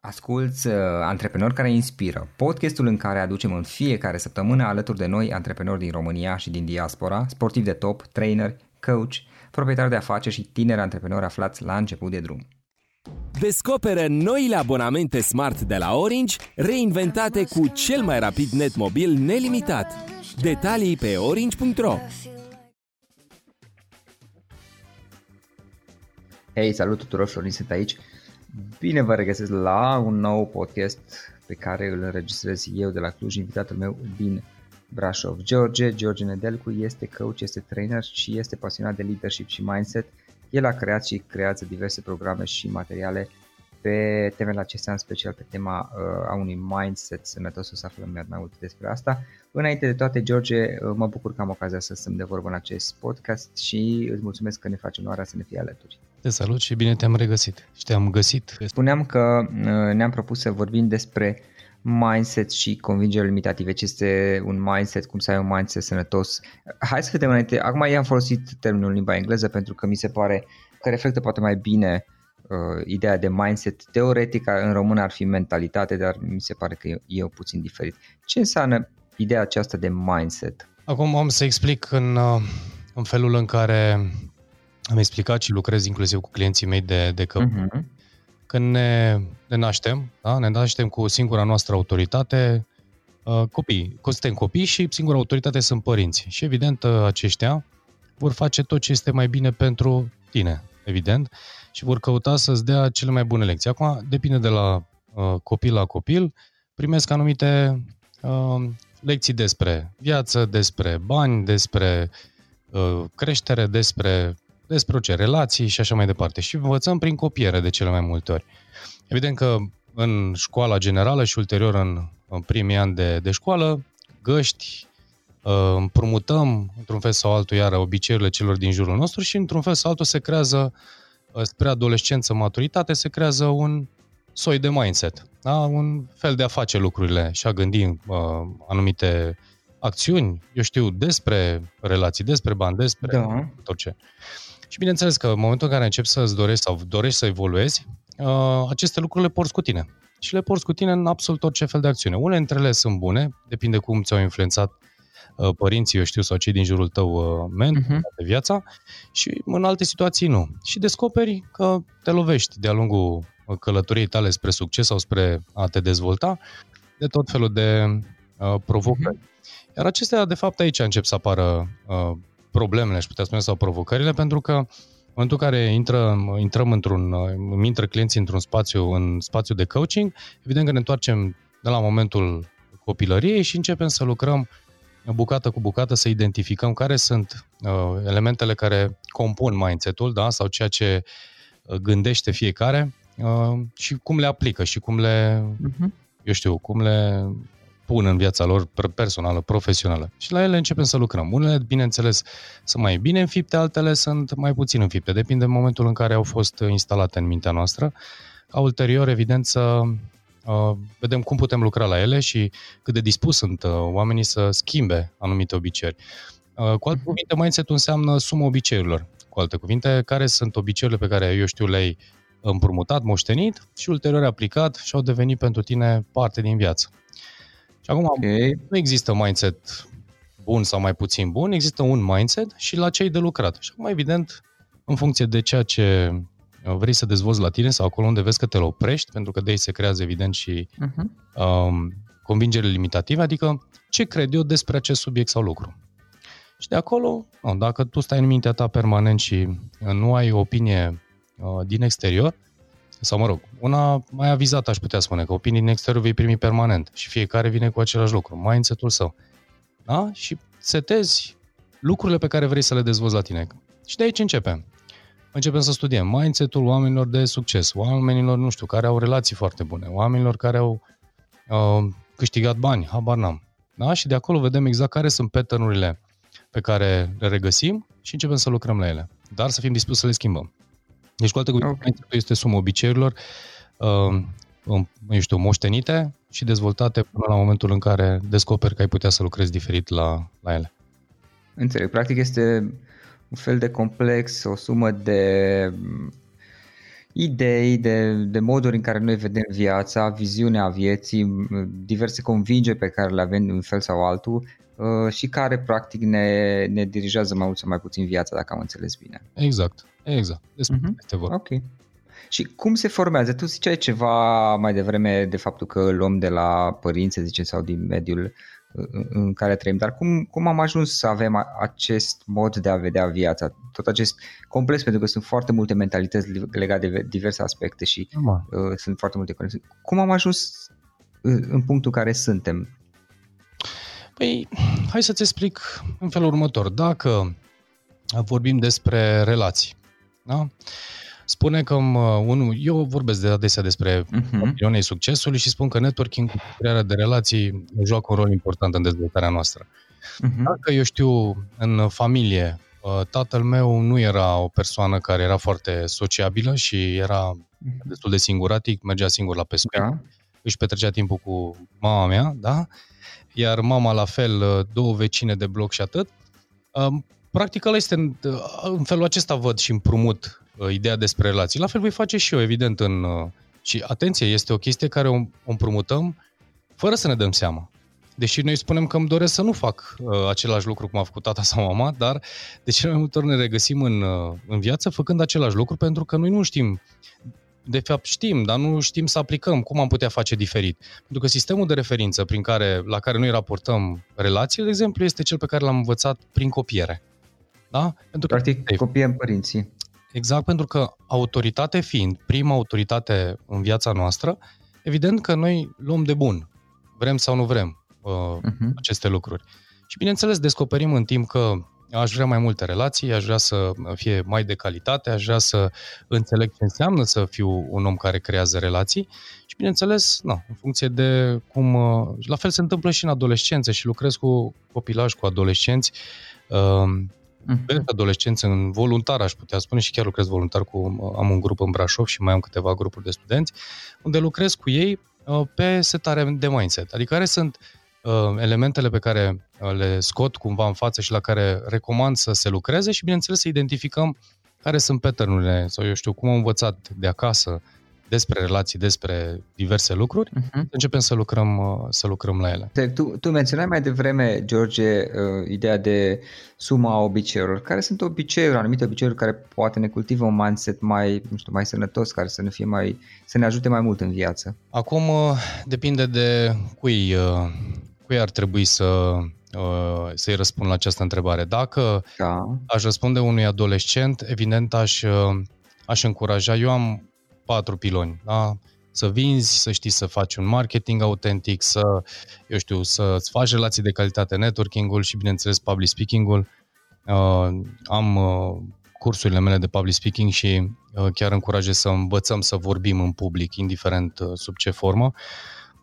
Asculți uh, Antreprenori care inspiră, podcastul în care aducem în fiecare săptămână alături de noi antreprenori din România și din diaspora, sportivi de top, trainer, coach, proprietari de afaceri și tineri antreprenori aflați la început de drum. Descoperă noile abonamente smart de la Orange, reinventate cu cel mai rapid net mobil nelimitat. Detalii pe orange.ro Hei, salut tuturor, Florin sunt aici. Bine vă regăsesc la un nou podcast pe care îl înregistrez eu de la Cluj, invitatul meu din Brașov. George, George Nedelcu este coach, este trainer și este pasionat de leadership și mindset. El a creat și creează diverse programe și materiale pe temele acestea, în special pe tema uh, a unui mindset sănătos, o să aflăm mai multe despre asta. Înainte de toate, George, uh, mă bucur că am ocazia să stăm de vorbă în acest podcast și îți mulțumesc că ne faci onoarea să ne fii alături. Te salut și bine te-am regăsit și te-am găsit. Spuneam că uh, ne-am propus să vorbim despre mindset și convingeri limitative, ce este un mindset, cum să ai un mindset sănătos. Hai să vedem înainte, acum i-am folosit termenul în limba engleză pentru că mi se pare că reflectă poate mai bine uh, ideea de mindset. Teoretic în român ar fi mentalitate, dar mi se pare că e, e puțin diferit. Ce înseamnă ideea aceasta de mindset? Acum am să explic în, uh, în felul în care am explicat și lucrez inclusiv cu clienții mei de, de că uh-huh. când ne, ne naștem, da? ne naștem cu singura noastră autoritate, uh, copii. Suntem copii și singura autoritate sunt părinți. Și evident uh, aceștia vor face tot ce este mai bine pentru tine, evident, și vor căuta să-ți dea cele mai bune lecții. Acum depinde de la uh, copil la copil, primesc anumite uh, lecții despre viață, despre bani, despre uh, creștere, despre despre orice, relații și așa mai departe. Și învățăm prin copiere de cele mai multe ori. Evident că în școala generală și ulterior în, în primii ani de, de școală, găști, uh, împrumutăm într-un fel sau altul iară obiceiurile celor din jurul nostru și într-un fel sau altul se creează uh, spre adolescență, maturitate, se creează un soi de mindset, da? un fel de a face lucrurile și a gândi uh, anumite acțiuni, eu știu, despre relații, despre bani, despre da. tot ce. Și bineînțeles că în momentul în care începi să-ți dorești sau dorești să evoluezi, uh, aceste lucruri le porți cu tine. Și le porți cu tine în absolut orice fel de acțiune. Unele dintre ele sunt bune, depinde cum ți-au influențat uh, părinții, eu știu, sau cei din jurul tău uh, ment, uh-huh. de viața, și în alte situații nu. Și descoperi că te lovești de-a lungul călătoriei tale spre succes sau spre a te dezvolta de tot felul de uh, provocări. Uh-huh. Iar acestea, de fapt, aici încep să apară uh, problemele, aș putea spune, sau provocările, pentru că în momentul în care intră, intrăm într-un, îmi intră clienții într-un spațiu, în spațiu de coaching, evident că ne întoarcem de la momentul copilăriei și începem să lucrăm bucată cu bucată să identificăm care sunt uh, elementele care compun mindset-ul da? sau ceea ce uh, gândește fiecare uh, și cum le aplică și cum le, uh-huh. eu știu, cum le pun în viața lor personală, profesională. Și la ele începem să lucrăm. Unele, bineînțeles, sunt mai bine înfipte, altele sunt mai puțin înfipte. Depinde de momentul în care au fost instalate în mintea noastră. Ca ulterior, evident, să uh, vedem cum putem lucra la ele și cât de dispus sunt uh, oamenii să schimbe anumite obiceiuri. Uh, cu alte cuvinte, mindset înseamnă suma obiceiurilor. Cu alte cuvinte, care sunt obiceiurile pe care eu știu le-ai împrumutat, moștenit și ulterior aplicat și au devenit pentru tine parte din viață. Și acum okay. nu există mindset bun sau mai puțin bun, există un mindset și la ce ai de lucrat. Și acum, evident, în funcție de ceea ce vrei să dezvolți la tine sau acolo unde vezi că te oprești, pentru că de aici se creează, evident, și uh-huh. um, convingerile limitative, adică ce cred eu despre acest subiect sau lucru. Și de acolo, no, dacă tu stai în mintea ta permanent și nu ai o opinie uh, din exterior, sau mă rog, una mai avizată aș putea spune, că opinii din exterior vei primi permanent și fiecare vine cu același lucru, mindset-ul său. Da? Și setezi lucrurile pe care vrei să le dezvolți la tine. Și de aici începem. Începem să studiem mindset-ul oamenilor de succes, oamenilor, nu știu, care au relații foarte bune, oamenilor care au uh, câștigat bani, habar n-am. Da? Și de acolo vedem exact care sunt pattern pe care le regăsim și începem să lucrăm la ele. Dar să fim dispuși să le schimbăm. Deci, cu alte cuvinte, okay. este suma obiceiurilor, uh, eu știu, moștenite și dezvoltate până la momentul în care descoperi că ai putea să lucrezi diferit la, la ele. Înțeleg. Practic este un fel de complex, o sumă de idei, de, de moduri în care noi vedem viața, viziunea vieții, diverse convingeri pe care le avem în fel sau altul uh, și care practic ne, ne dirigează mai mult sau mai puțin viața, dacă am înțeles bine. Exact, exact. Despre uh-huh. este vorba. Ok. Și cum se formează? Tu ziceai ceva mai devreme de faptul că îl luăm de la părinți, zice, sau din mediul în care trăim, dar cum, cum am ajuns să avem acest mod de a vedea viața, tot acest complex, pentru că sunt foarte multe mentalități legate de diverse aspecte și uh, sunt foarte multe conexiuni. Cum am ajuns uh, în punctul care suntem? Păi, hai să-ți explic în felul următor. Dacă vorbim despre relații, da? Spune că unul, eu vorbesc de adesea despre uh-huh. succesului și spun că networking cu crearea de relații joacă un rol important în dezvoltarea noastră. Uh-huh. Dacă eu știu, în familie, uh, tatăl meu nu era o persoană care era foarte sociabilă și era uh-huh. destul de singuratic, mergea singur la pescuit, da. își petrecea timpul cu mama mea, da? Iar mama la fel, uh, două vecine de bloc și atât. Um, practic ăla este, în felul acesta văd și împrumut uh, ideea despre relații. La fel voi face și eu, evident, în... Uh, și atenție, este o chestie care o, o împrumutăm fără să ne dăm seama. Deși noi spunem că îmi doresc să nu fac uh, același lucru cum a făcut tata sau mama, dar de cele mai multe ori ne regăsim în, uh, în viață făcând același lucru pentru că noi nu știm de fapt știm, dar nu știm să aplicăm cum am putea face diferit. Pentru că sistemul de referință prin care, la care noi raportăm relațiile, de exemplu, este cel pe care l-am învățat prin copiere. Da? Pentru că, Practic, copiem părinții. Exact, pentru că autoritate fiind prima autoritate în viața noastră, evident că noi luăm de bun, vrem sau nu vrem uh, uh-huh. aceste lucruri. Și bineînțeles, descoperim în timp că aș vrea mai multe relații, aș vrea să fie mai de calitate, aș vrea să înțeleg ce înseamnă să fiu un om care creează relații și, bineînțeles, na, în funcție de cum... Uh, la fel se întâmplă și în adolescență și lucrez cu copilași, cu adolescenți, uh, uh-huh. adolescenți în voluntar, aș putea spune, și chiar lucrez voluntar cu, am un grup în Brașov și mai am câteva grupuri de studenți, unde lucrez cu ei uh, pe setare de mindset, adică care sunt uh, elementele pe care uh, le scot cumva în față și la care recomand să se lucreze și, bineînțeles, să identificăm care sunt pattern sau, eu știu, cum am învățat de acasă despre relații, despre diverse lucruri, uh-huh. începem să lucrăm, uh, să lucrăm la ele. Tu, tu menționai mai devreme, George, uh, ideea de suma obiceiurilor. Care sunt obiceiuri, anumite obiceiuri care poate ne cultivă un mindset mai, nu știu, mai sănătos, care să ne, fie mai, să ne ajute mai mult în viață? Acum uh, depinde de cui, cui ar trebui să, să-i răspund la această întrebare. Dacă da. aș răspunde unui adolescent, evident aș, aș încuraja. Eu am patru piloni, da? Să vinzi, să știi să faci un marketing autentic, să, eu știu, să-ți faci relații de calitate, networking-ul și, bineînțeles, public speaking-ul. Uh, am uh, cursurile mele de public speaking și uh, chiar încurajez să învățăm să vorbim în public, indiferent uh, sub ce formă.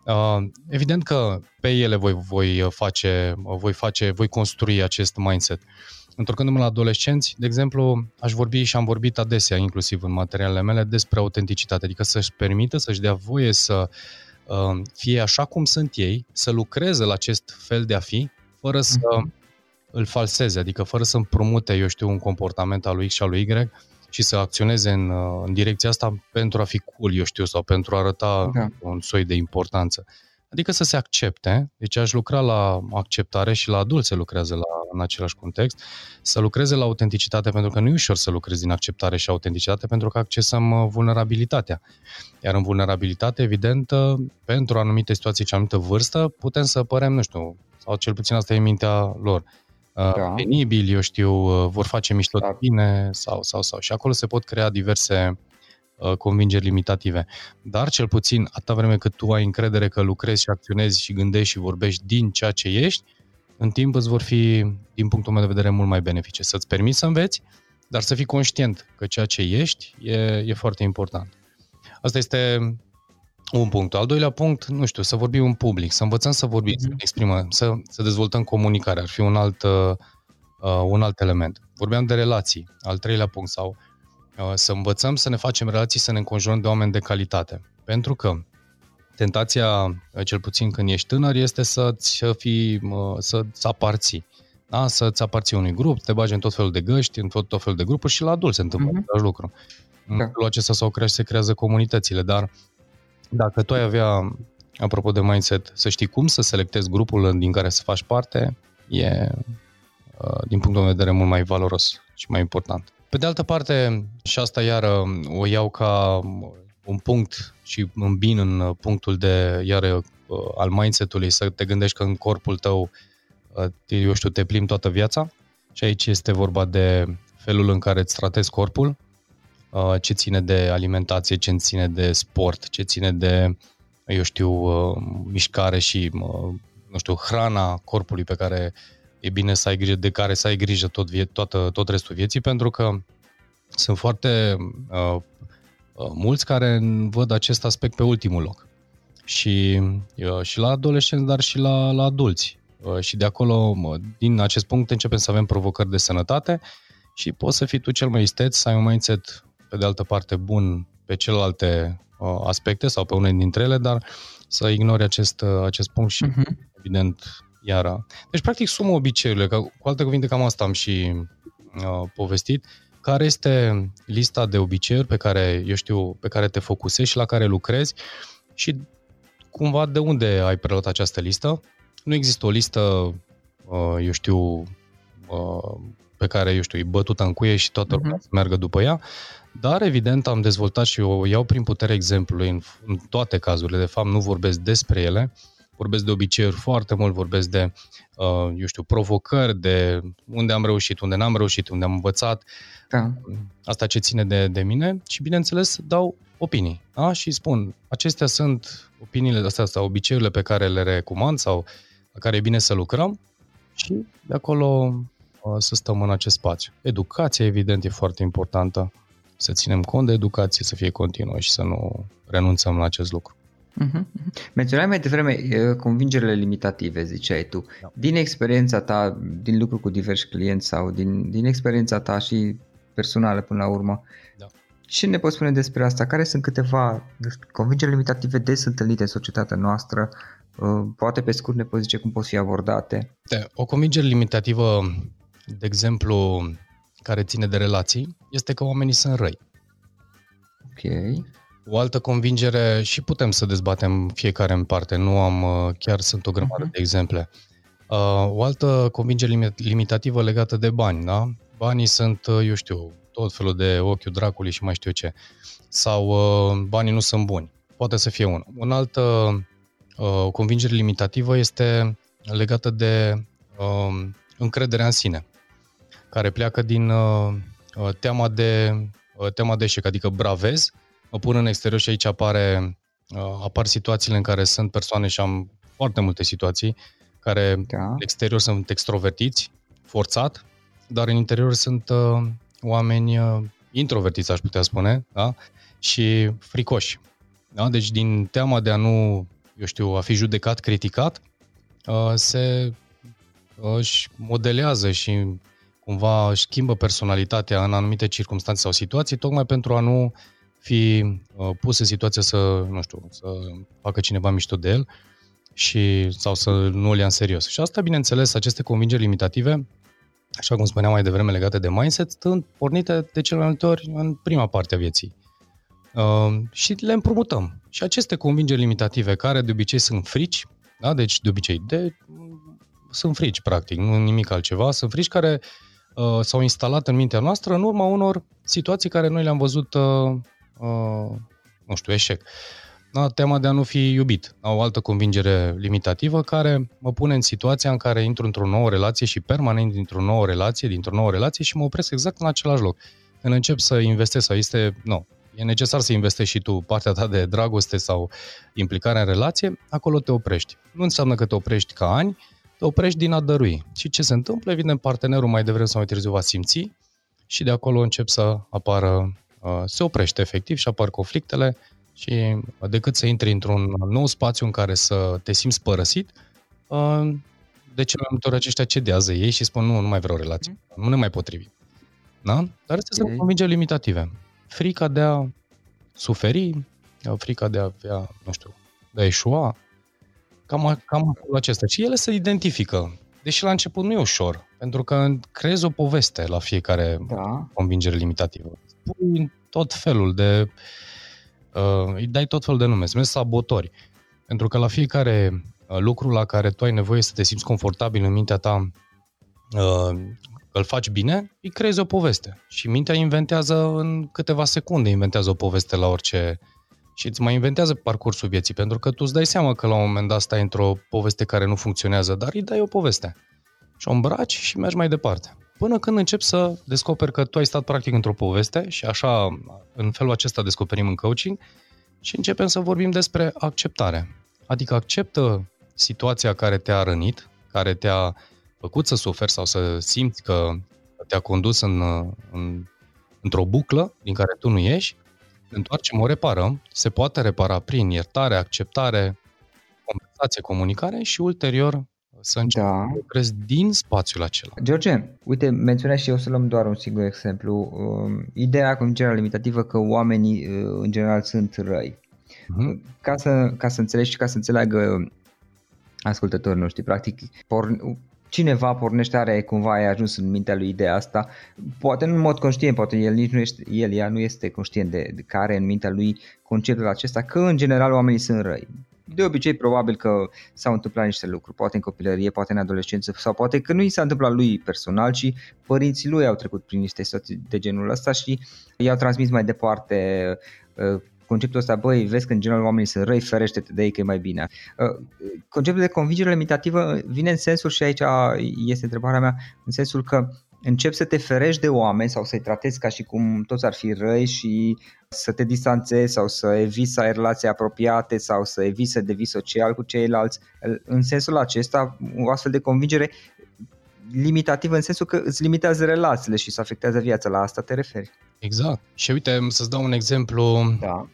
Uh, evident că pe ele voi, voi face, voi face, voi construi acest mindset. Uh, Întorcându-mă la adolescenți, de exemplu, aș vorbi și am vorbit adesea, inclusiv în materialele mele, despre autenticitate, adică să-și permită, să-și dea voie să uh, fie așa cum sunt ei, să lucreze la acest fel de a fi, fără să uh-huh. îl falseze, adică fără să împrumute, eu știu, un comportament al lui X și al lui Y și să acționeze în, uh, în direcția asta pentru a fi cool, eu știu, sau pentru a arăta da. un soi de importanță. Adică să se accepte, deci aș lucra la acceptare și la adulți se lucrează la, în același context, să lucreze la autenticitate, pentru că nu e ușor să lucrezi din acceptare și autenticitate, pentru că accesăm uh, vulnerabilitatea. Iar în vulnerabilitate, evident, uh, pentru anumite situații și anumită vârstă, putem să părem, nu știu, sau cel puțin asta e mintea lor, uh, da. penibili, eu știu, vor face mișto de bine sau, sau, sau. Și acolo se pot crea diverse Uh, convingeri limitative. Dar, cel puțin, atâta vreme cât tu ai încredere că lucrezi și acționezi și gândești și vorbești din ceea ce ești, în timp îți vor fi, din punctul meu de vedere, mult mai benefice. Să-ți permiți să înveți, dar să fii conștient că ceea ce ești e, e foarte important. Asta este un punct. Al doilea punct, nu știu, să vorbim în public, să învățăm să vorbim, mm-hmm. să mhm. exprimăm, să, să dezvoltăm comunicarea. Ar fi un alt, uh, un alt element. Vorbeam de relații, al treilea punct, sau Uh, să învățăm să ne facem relații, să ne înconjurăm de oameni de calitate. Pentru că tentația, uh, cel puțin când ești tânăr, este să-ți fii, uh, să-ți aparții. Da? Să-ți aparții unui grup, te bagi în tot felul de găști, în tot, tot felul de grupuri și la adult se întâmplă uh-huh. același lucru. în da. felul acesta sau crește, se creează comunitățile, dar dacă tu ai avea, apropo de mindset, să știi cum să selectezi grupul din care să faci parte, e, uh, din punctul meu de vedere, mult mai valoros și mai important. Pe de altă parte, și asta iară o iau ca un punct și îmbin în punctul de, iară, uh, al mindset-ului, să te gândești că în corpul tău, uh, eu știu, te plimbi toată viața. Și aici este vorba de felul în care îți tratezi corpul, uh, ce ține de alimentație, ce ține de sport, ce ține de, eu știu, mișcare și, nu știu, hrana corpului pe care e bine să ai grijă, de care să ai grijă tot, vie, toată, tot restul vieții, pentru că sunt foarte uh, uh, mulți care văd acest aspect pe ultimul loc. Și, uh, și la adolescenți, dar și la, la adulți. Uh, și de acolo, din acest punct, începem să avem provocări de sănătate și poți să fii tu cel mai isteț, să ai un mindset, pe de altă parte, bun pe celelalte uh, aspecte sau pe unele dintre ele, dar să ignori acest, uh, acest punct și, uh-huh. evident, iara. Deci, practic, sumă obiceiurile, că, cu alte cuvinte, cam asta am și uh, povestit, care este lista de obiceiuri pe care, eu știu, pe care te focusezi și la care lucrezi și cumva de unde ai preluat această listă. Nu există o listă, uh, eu știu, uh, pe care, eu știu, e bătută în cuie și toată lumea uh-huh. să meargă după ea, dar evident am dezvoltat și o iau prin putere exemplului în, în toate cazurile, de fapt nu vorbesc despre ele, vorbesc de obiceiuri foarte mult, vorbesc de, uh, eu știu, provocări, de unde am reușit, unde n-am reușit, unde am învățat, da. asta ce ține de, de mine și, bineînțeles, dau opinii. Da? Și spun, acestea sunt opiniile astea sau obiceiurile pe care le recomand sau la care e bine să lucrăm și de acolo uh, să stăm în acest spațiu. Educația, evident, e foarte importantă. Să ținem cont de educație, să fie continuă și să nu renunțăm la acest lucru. Uh-huh. Menționai mai devreme convingerile limitative, ziceai tu. Da. Din experiența ta, din lucru cu diversi clienți sau din, din experiența ta și personală până la urmă, da. ce ne poți spune despre asta? Care sunt câteva convingeri limitative des întâlnite în societatea noastră? Poate pe scurt ne poți zice cum pot fi abordate? Da. O convingere limitativă, de exemplu, care ține de relații, este că oamenii sunt răi. Ok. O altă convingere, și putem să dezbatem fiecare în parte, nu am, uh, chiar sunt o grămadă uh-huh. de exemple. Uh, o altă convingere limitativă legată de bani, da? Banii sunt, uh, eu știu, tot felul de ochiul dracului și mai știu ce. Sau banii nu sunt buni. Poate să fie unul. Un altă uh, convingere limitativă este legată de uh, încrederea în sine, care pleacă din uh, teama de uh, teama de eșec, adică bravez, mă pun în exterior și aici apare, uh, apar situațiile în care sunt persoane și am foarte multe situații care da. în exterior sunt extrovertiți, forțat, dar în interior sunt uh, oameni uh, introvertiți, aș putea spune, da? și fricoși. Da? Deci din teama de a nu, eu știu, a fi judecat, criticat, uh, se uh, își modelează și cumva își schimbă personalitatea în anumite circunstanțe sau situații, tocmai pentru a nu fi uh, pus în situația să, nu știu, să facă cineva mișto de el și, sau să nu îl ia în serios. Și asta, bineînțeles, aceste convingeri limitative, așa cum spuneam mai devreme legate de mindset, sunt pornite de cele mai multe ori în prima parte a vieții. Uh, și le împrumutăm. Și aceste convingeri limitative, care de obicei sunt frici, da? deci de obicei de, sunt frici, practic, nu nimic altceva, sunt frici care uh, s-au instalat în mintea noastră în urma unor situații care noi le-am văzut uh, uh, nu știu, eșec. Da, tema de a nu fi iubit. O altă convingere limitativă care mă pune în situația în care intru într-o nouă relație și permanent dintr-o nouă relație, dintr-o nouă relație și mă opresc exact în același loc. Când încep să investesc sau este, nu, e necesar să investești și tu partea ta de dragoste sau implicarea în relație, acolo te oprești. Nu înseamnă că te oprești ca ani, te oprești din a dărui. Și ce se întâmplă? Evident, partenerul mai devreme sau mai târziu va simți și de acolo încep să apară Uh, se oprește efectiv și apar conflictele și decât să intri într-un nou spațiu în care să te simți părăsit, uh, de cele mai multe ori aceștia cedează ei și spun nu, nu mai vreau relație, mm. nu ne mai potrivim. Da? Dar astea okay. sunt convingeri limitative. Frica de a suferi, frica de a avea, nu știu, de a eșua, cam, cam acesta. Și ele se identifică. Deși la început nu e ușor, pentru că creezi o poveste la fiecare da. convingere limitativă. Pui tot felul de... Uh, îi dai tot felul de nume, se numesc sabotori. Pentru că la fiecare uh, lucru la care tu ai nevoie să te simți confortabil în mintea ta, uh, îl faci bine, îi creezi o poveste. Și mintea inventează în câteva secunde, inventează o poveste la orice... Și îți mai inventează parcursul vieții, pentru că tu îți dai seama că la un moment dat stai într-o poveste care nu funcționează, dar îi dai o poveste. Și o îmbraci și mergi mai departe. Până când începi să descoperi că tu ai stat practic într-o poveste și așa, în felul acesta descoperim în coaching și începem să vorbim despre acceptare. Adică acceptă situația care te-a rănit, care te-a făcut să suferi sau să simți că te-a condus în, în, într-o buclă din care tu nu ieși, ne întoarcem, o reparăm, se poate repara prin iertare, acceptare, conversație, comunicare și ulterior să începi da. să lucrezi din spațiul acela. George, uite, menționai și eu să luăm doar un singur exemplu. Um, ideea convingerea limitativă că oamenii uh, în general sunt răi. Uh-huh. Ca, să, ca să înțelegi și ca să înțeleagă ascultătorii noștri, practic, por, cineva pornește, are cumva ai ajuns în mintea lui ideea asta, poate nu în mod conștient, poate el nici nu este, el, ea nu este conștient de, de care în mintea lui conceptul acesta, că în general oamenii sunt răi de obicei probabil că s-au întâmplat niște lucruri, poate în copilărie, poate în adolescență sau poate că nu i s-a întâmplat lui personal, ci părinții lui au trecut prin niște situații de genul ăsta și i-au transmis mai departe uh, conceptul ăsta, băi, vezi că în general oamenii sunt răi, ferește-te de ei că e mai bine. Uh, conceptul de convingere limitativă vine în sensul, și aici este întrebarea mea, în sensul că începi să te ferești de oameni sau să-i tratezi ca și cum toți ar fi răi și să te distanțezi sau să eviți să ai relații apropiate sau să eviți să devii social cu ceilalți. În sensul acesta, o astfel de convingere limitativă în sensul că îți limitează relațiile și să afectează viața. La asta te referi. Exact. Și uite, să-ți dau un exemplu da.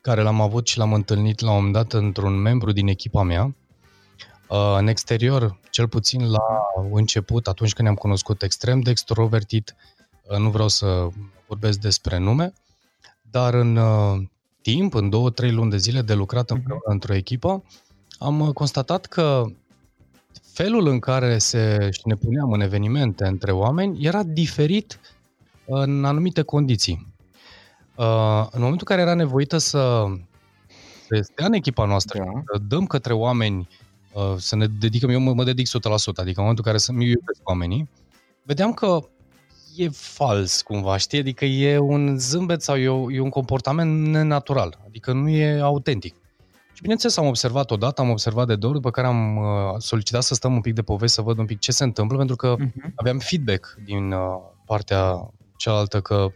care l-am avut și l-am întâlnit la un moment dat într-un membru din echipa mea. Uh, în exterior, cel puțin la început, atunci când ne-am cunoscut extrem de extrovertit, uh, nu vreau să vorbesc despre nume, dar în uh, timp, în două, trei luni de zile de lucrat mhm. împreună într-o echipă, am constatat că felul în care se, și ne puneam în evenimente între oameni era diferit în anumite condiții. În momentul în care era nevoită să, să stea în echipa noastră, da. să dăm către oameni Uh, să ne dedicăm, eu mă, mă dedic 100%, adică în momentul în care să mi iubesc oamenii, vedeam că e fals cumva, știi? Adică e un zâmbet sau e, e un comportament nenatural, adică nu e autentic. Și bineînțeles am observat odată, am observat de două după care am uh, solicitat să stăm un pic de poveste, să văd un pic ce se întâmplă, pentru că uh-huh. aveam feedback din uh, partea cealaltă că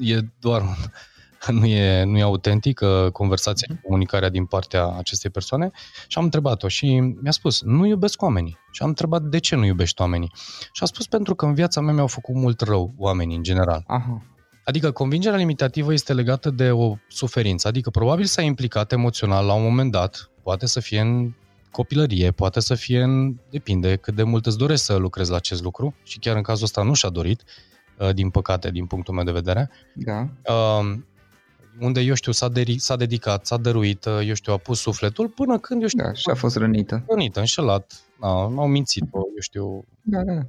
e doar nu e, nu e autentică conversația și comunicarea din partea acestei persoane și am întrebat-o și mi-a spus, nu iubesc oamenii. Și am întrebat de ce nu iubești oamenii. Și a spus pentru că în viața mea mi-au făcut mult rău oamenii în general. Aha. Adică convingerea limitativă este legată de o suferință, adică probabil s-a implicat emoțional la un moment dat, poate să fie în copilărie, poate să fie în... depinde cât de mult îți dorești să lucrezi la acest lucru și chiar în cazul ăsta nu și-a dorit, uh, din păcate, din punctul meu de vedere. Da. Uh, unde, eu știu, s-a, de- s-a dedicat, s-a dăruit, uh, eu știu, a pus sufletul, până când, eu știu... Da, și a fost rănită. Rănită, înșelat, da, au mințit-o, eu știu... Da, da.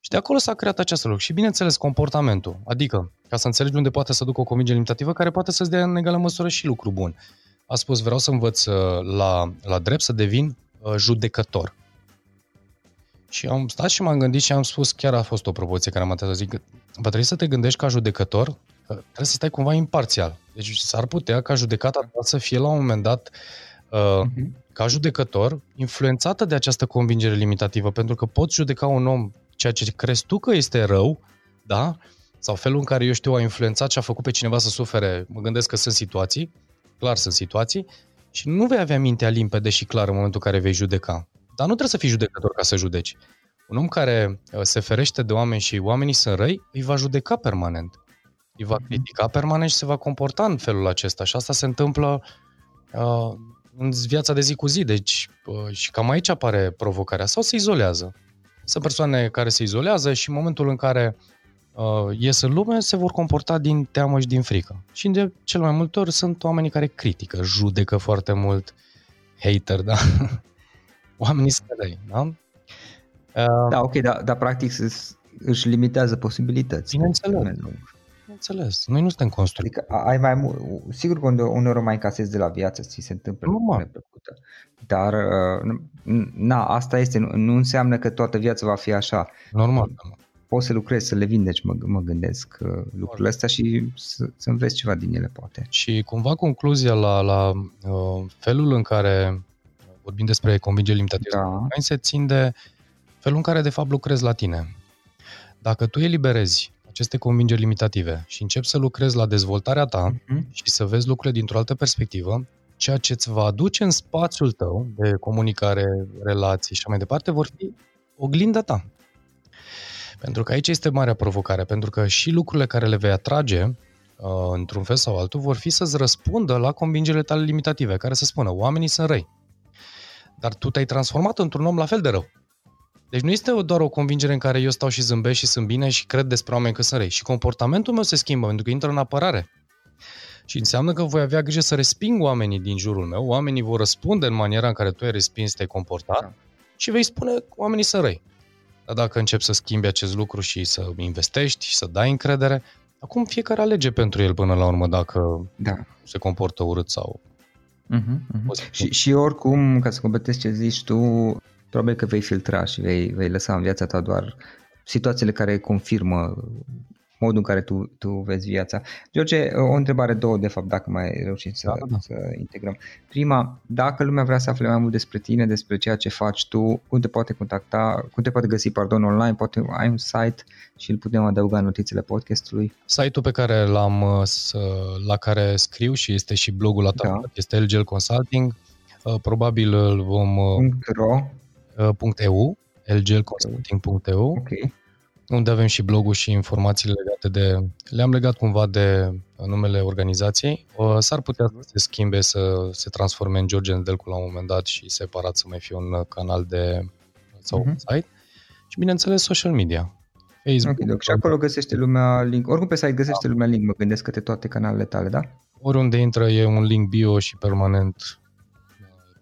Și de acolo s-a creat acest lucru. Și, bineînțeles, comportamentul. Adică, ca să înțelegi unde poate să ducă o convingere limitativă, care poate să-ți dea în egală măsură și lucru bun. A spus, vreau să învăț uh, la, la drept să devin uh, judecător. Și am stat și m-am gândit și am spus, chiar a fost o propoziție care m-a să zic, va trebui să te gândești ca judecător trebuie să stai cumva imparțial. Deci s-ar putea ca judecata ta să fie la un moment dat uh, uh-huh. ca judecător influențată de această convingere limitativă, pentru că poți judeca un om ceea ce crezi tu că este rău, da? Sau felul în care, eu știu, a influențat și a făcut pe cineva să sufere. Mă gândesc că sunt situații, clar sunt situații, și nu vei avea mintea limpede și clară în momentul în care vei judeca. Dar nu trebuie să fii judecător ca să judeci. Un om care uh, se ferește de oameni și oamenii sunt răi, îi va judeca permanent îi va critica permanent și se va comporta în felul acesta. Și asta se întâmplă uh, în viața de zi cu zi. Deci, uh, și cam aici apare provocarea. Sau se izolează. Sunt persoane care se izolează și în momentul în care uh, ies în lume, se vor comporta din teamă și din frică. Și de cel mai multe ori sunt oamenii care critică, judecă foarte mult, hater, da? Oamenii sunt da? Uh, da, ok, dar da, practic își limitează posibilități. Bineînțeles. Bineînțeles, noi nu suntem construiți. Adică ai mai mult, sigur că uneori mai casezi de la viață, ți se întâmplă Normal. neplăcută. Dar, uh, na, asta este, nu înseamnă că toată viața va fi așa. Normal. Poți să lucrezi, să le vindeci, mă, mă gândesc uh, lucrurile astea și să, să înveți ceva din ele, poate. Și cumva concluzia la, la uh, felul în care vorbim despre convingeri limitate, da. se țin de felul în care de fapt lucrezi la tine. Dacă tu eliberezi aceste convingeri limitative și începi să lucrezi la dezvoltarea ta uh-huh. și să vezi lucrurile dintr-o altă perspectivă, ceea ce îți va aduce în spațiul tău de comunicare, relații și așa mai departe, vor fi oglinda ta. Pentru că aici este marea provocare, pentru că și lucrurile care le vei atrage, uh, într-un fel sau altul, vor fi să-ți răspundă la convingerile tale limitative, care să spună, oamenii sunt răi. Dar tu te-ai transformat într-un om la fel de rău. Deci nu este doar o convingere în care eu stau și zâmbesc și sunt bine și cred despre oameni că sunt răi. Și comportamentul meu se schimbă pentru că intră în apărare. Și înseamnă că voi avea grijă să resping oamenii din jurul meu, oamenii vor răspunde în maniera în care tu ai respins, te-ai comportat da. și vei spune că oamenii sunt răi. Dar dacă începi să schimbi acest lucru și să investești și să dai încredere, acum fiecare alege pentru el până la urmă dacă da. se comportă urât sau... Uh-huh, uh-huh. Și, și oricum, ca să completezi ce zici tu, probabil că vei filtra și vei, vei lăsa în viața ta doar situațiile care confirmă modul în care tu, tu vezi viața. George, o întrebare, două de fapt, dacă mai reușim să, da, da. să integrăm. Prima, dacă lumea vrea să afle mai mult despre tine, despre ceea ce faci tu, cum te poate contacta, cum te poate găsi, pardon, online, poate ai un site și îl putem adăuga în notițele podcastului? Site-ul pe care l-am, uh, la care scriu și este și blogul la da. este LGL Consulting. Uh, probabil îl vom... Uh, .ro .eu, lglconsulting.eu, okay. unde avem și blogul și informațiile legate de... Le-am legat cumva de numele organizației. S-ar putea să se schimbe, să se transforme în George Nedelcu la un moment dat și separat să mai fie un canal de sau uh-huh. site. Și bineînțeles social media. Facebook. Okay, și acolo găsește lumea link. Oricum pe site găsește da. lumea link, mă gândesc către toate canalele tale, da? Oriunde intră e un link bio și permanent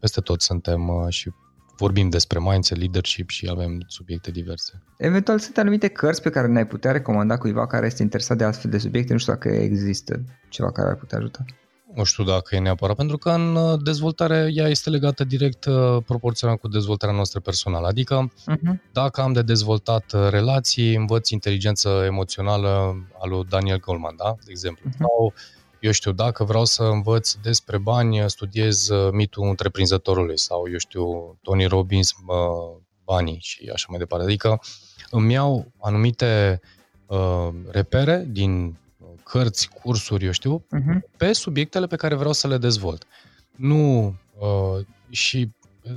peste tot suntem și vorbim despre mindset, leadership și avem subiecte diverse. Eventual sunt anumite cărți pe care ne-ai putea recomanda cuiva care este interesat de astfel de subiecte, nu știu dacă există ceva care ar putea ajuta. Nu știu dacă e neapărat, pentru că în uh, dezvoltare ea este legată direct uh, proporțional cu dezvoltarea noastră personală. Adică uh-huh. dacă am de dezvoltat uh, relații, învăț inteligență emoțională al lui Daniel Goleman, da? de exemplu. Uh-huh. Sau eu știu, dacă vreau să învăț despre bani, studiez uh, mitul întreprinzătorului sau, eu știu, Tony Robbins, banii și așa mai departe. Adică îmi iau anumite uh, repere din cărți, cursuri, eu știu, uh-huh. pe subiectele pe care vreau să le dezvolt. Nu uh, și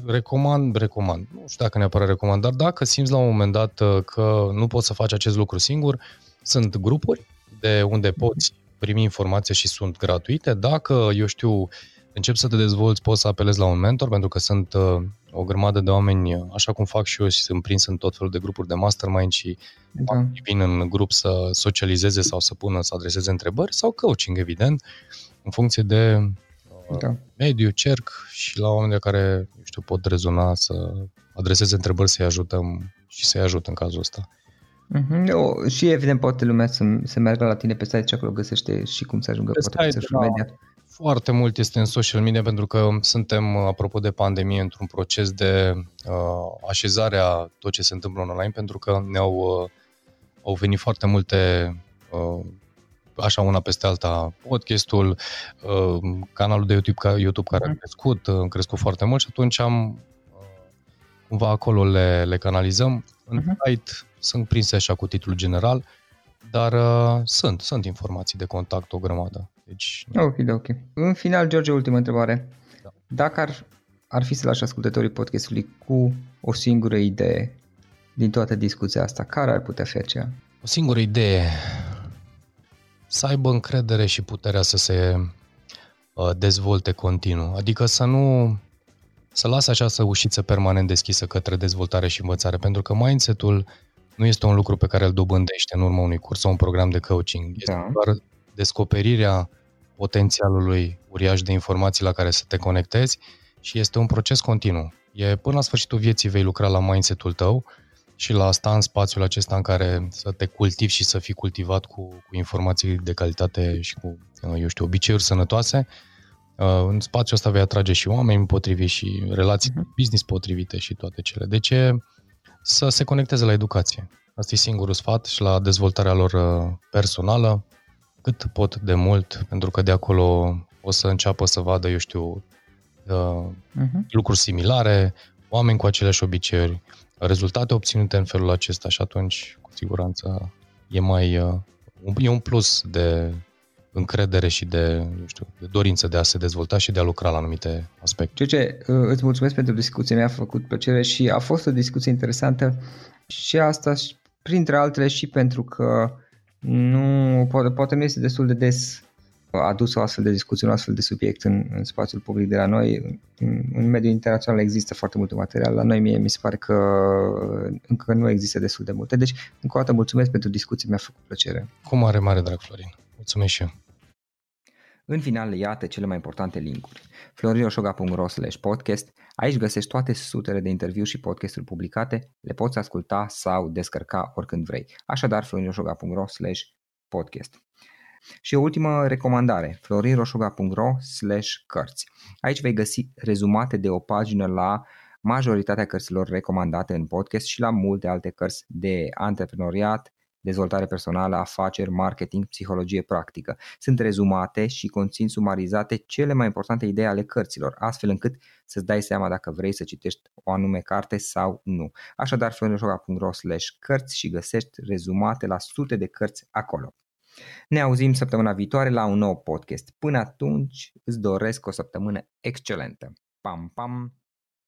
recomand, recomand, nu știu dacă neapărat recomand, dar dacă simți la un moment dat uh, că nu poți să faci acest lucru singur, sunt grupuri de unde poți primi informație și sunt gratuite. Dacă, eu știu, încep să te dezvolți, poți să apelezi la un mentor, pentru că sunt uh, o grămadă de oameni, așa cum fac și eu și sunt prins în tot felul de grupuri de mastermind și da. vin în grup să socializeze sau să pună, să adreseze întrebări sau coaching, evident, în funcție de uh, da. mediu, cerc și la oameni care, eu știu, pot rezona să adreseze întrebări, să-i ajutăm și să-i ajut în cazul ăsta. Mm-hmm. O, și evident poate lumea să, să meargă la tine pe site și acolo găsește și cum să ajungă pe poate pe social media. Da. Foarte mult este în social media pentru că suntem, apropo de pandemie, într-un proces de uh, așezare a tot ce se întâmplă online pentru că ne-au uh, au venit foarte multe uh, așa una peste alta, podcastul, uh, canalul de YouTube, YouTube care a mhm. crescut, uh, a crescut foarte mult și atunci am uh, cumva acolo le, le canalizăm. În uh-huh. site sunt prinse așa cu titlul general, dar uh, sunt, sunt informații de contact o grămadă. Deci... Ok, ok. În final, George, ultima întrebare. Da. Dacă ar, ar fi să lași ascultătorii podcastului cu o singură idee din toată discuția asta, care ar putea fi aceea? O singură idee. Să aibă încredere și puterea să se uh, dezvolte continuu. Adică să nu să lasă această ușiță permanent deschisă către dezvoltare și învățare, pentru că mindset-ul nu este un lucru pe care îl dobândește în urma unui curs sau un program de coaching. Este da. doar descoperirea potențialului uriaș de informații la care să te conectezi și este un proces continuu. E până la sfârșitul vieții vei lucra la mindset-ul tău și la asta în spațiul acesta în care să te cultivi și să fii cultivat cu, cu informații de calitate și cu, eu știu, obiceiuri sănătoase, uh, în spațiul ăsta vei atrage și oameni potriviți și relații uh-huh. business potrivite și toate cele. De ce să se conecteze la educație? Asta e singurul sfat și la dezvoltarea lor uh, personală, cât pot de mult, pentru că de acolo o să înceapă să vadă, eu știu, uh-huh. lucruri similare, oameni cu aceleași obiceiuri, rezultate obținute în felul acesta și atunci, cu siguranță, e mai uh, e un plus de încredere și de, eu știu, de dorință de a se dezvolta și de a lucra la anumite aspecte. ce uh, îți mulțumesc pentru discuție, mi-a făcut plăcere și a fost o discuție interesantă și asta printre altele și pentru că nu, poate, poate nu este destul de des adus o astfel de discuție, un astfel de subiect în, în spațiul public de la noi. În, în mediul internațional există foarte multe material, la noi mie mi se pare că încă nu există destul de multe. Deci, încă o dată mulțumesc pentru discuție, mi-a făcut plăcere. Cu mare, mare drag, Florin. Mulțumesc și eu. În final, iată cele mai importante linkuri. florinosoga.ro podcast. Aici găsești toate sutele de interviuri și podcasturi publicate, le poți asculta sau descărca oricând vrei. Așadar, florinosoga.ro podcast. Și o ultimă recomandare, florinroșoga.ro slash cărți. Aici vei găsi rezumate de o pagină la majoritatea cărților recomandate în podcast și la multe alte cărți de antreprenoriat, dezvoltare personală, afaceri, marketing, psihologie practică. Sunt rezumate și conțin sumarizate cele mai importante idei ale cărților, astfel încât să-ți dai seama dacă vrei să citești o anume carte sau nu. Așadar, florinoșoga.ro slash cărți și găsești rezumate la sute de cărți acolo. Ne auzim săptămâna viitoare la un nou podcast. Până atunci îți doresc o săptămână excelentă. Pam, pam!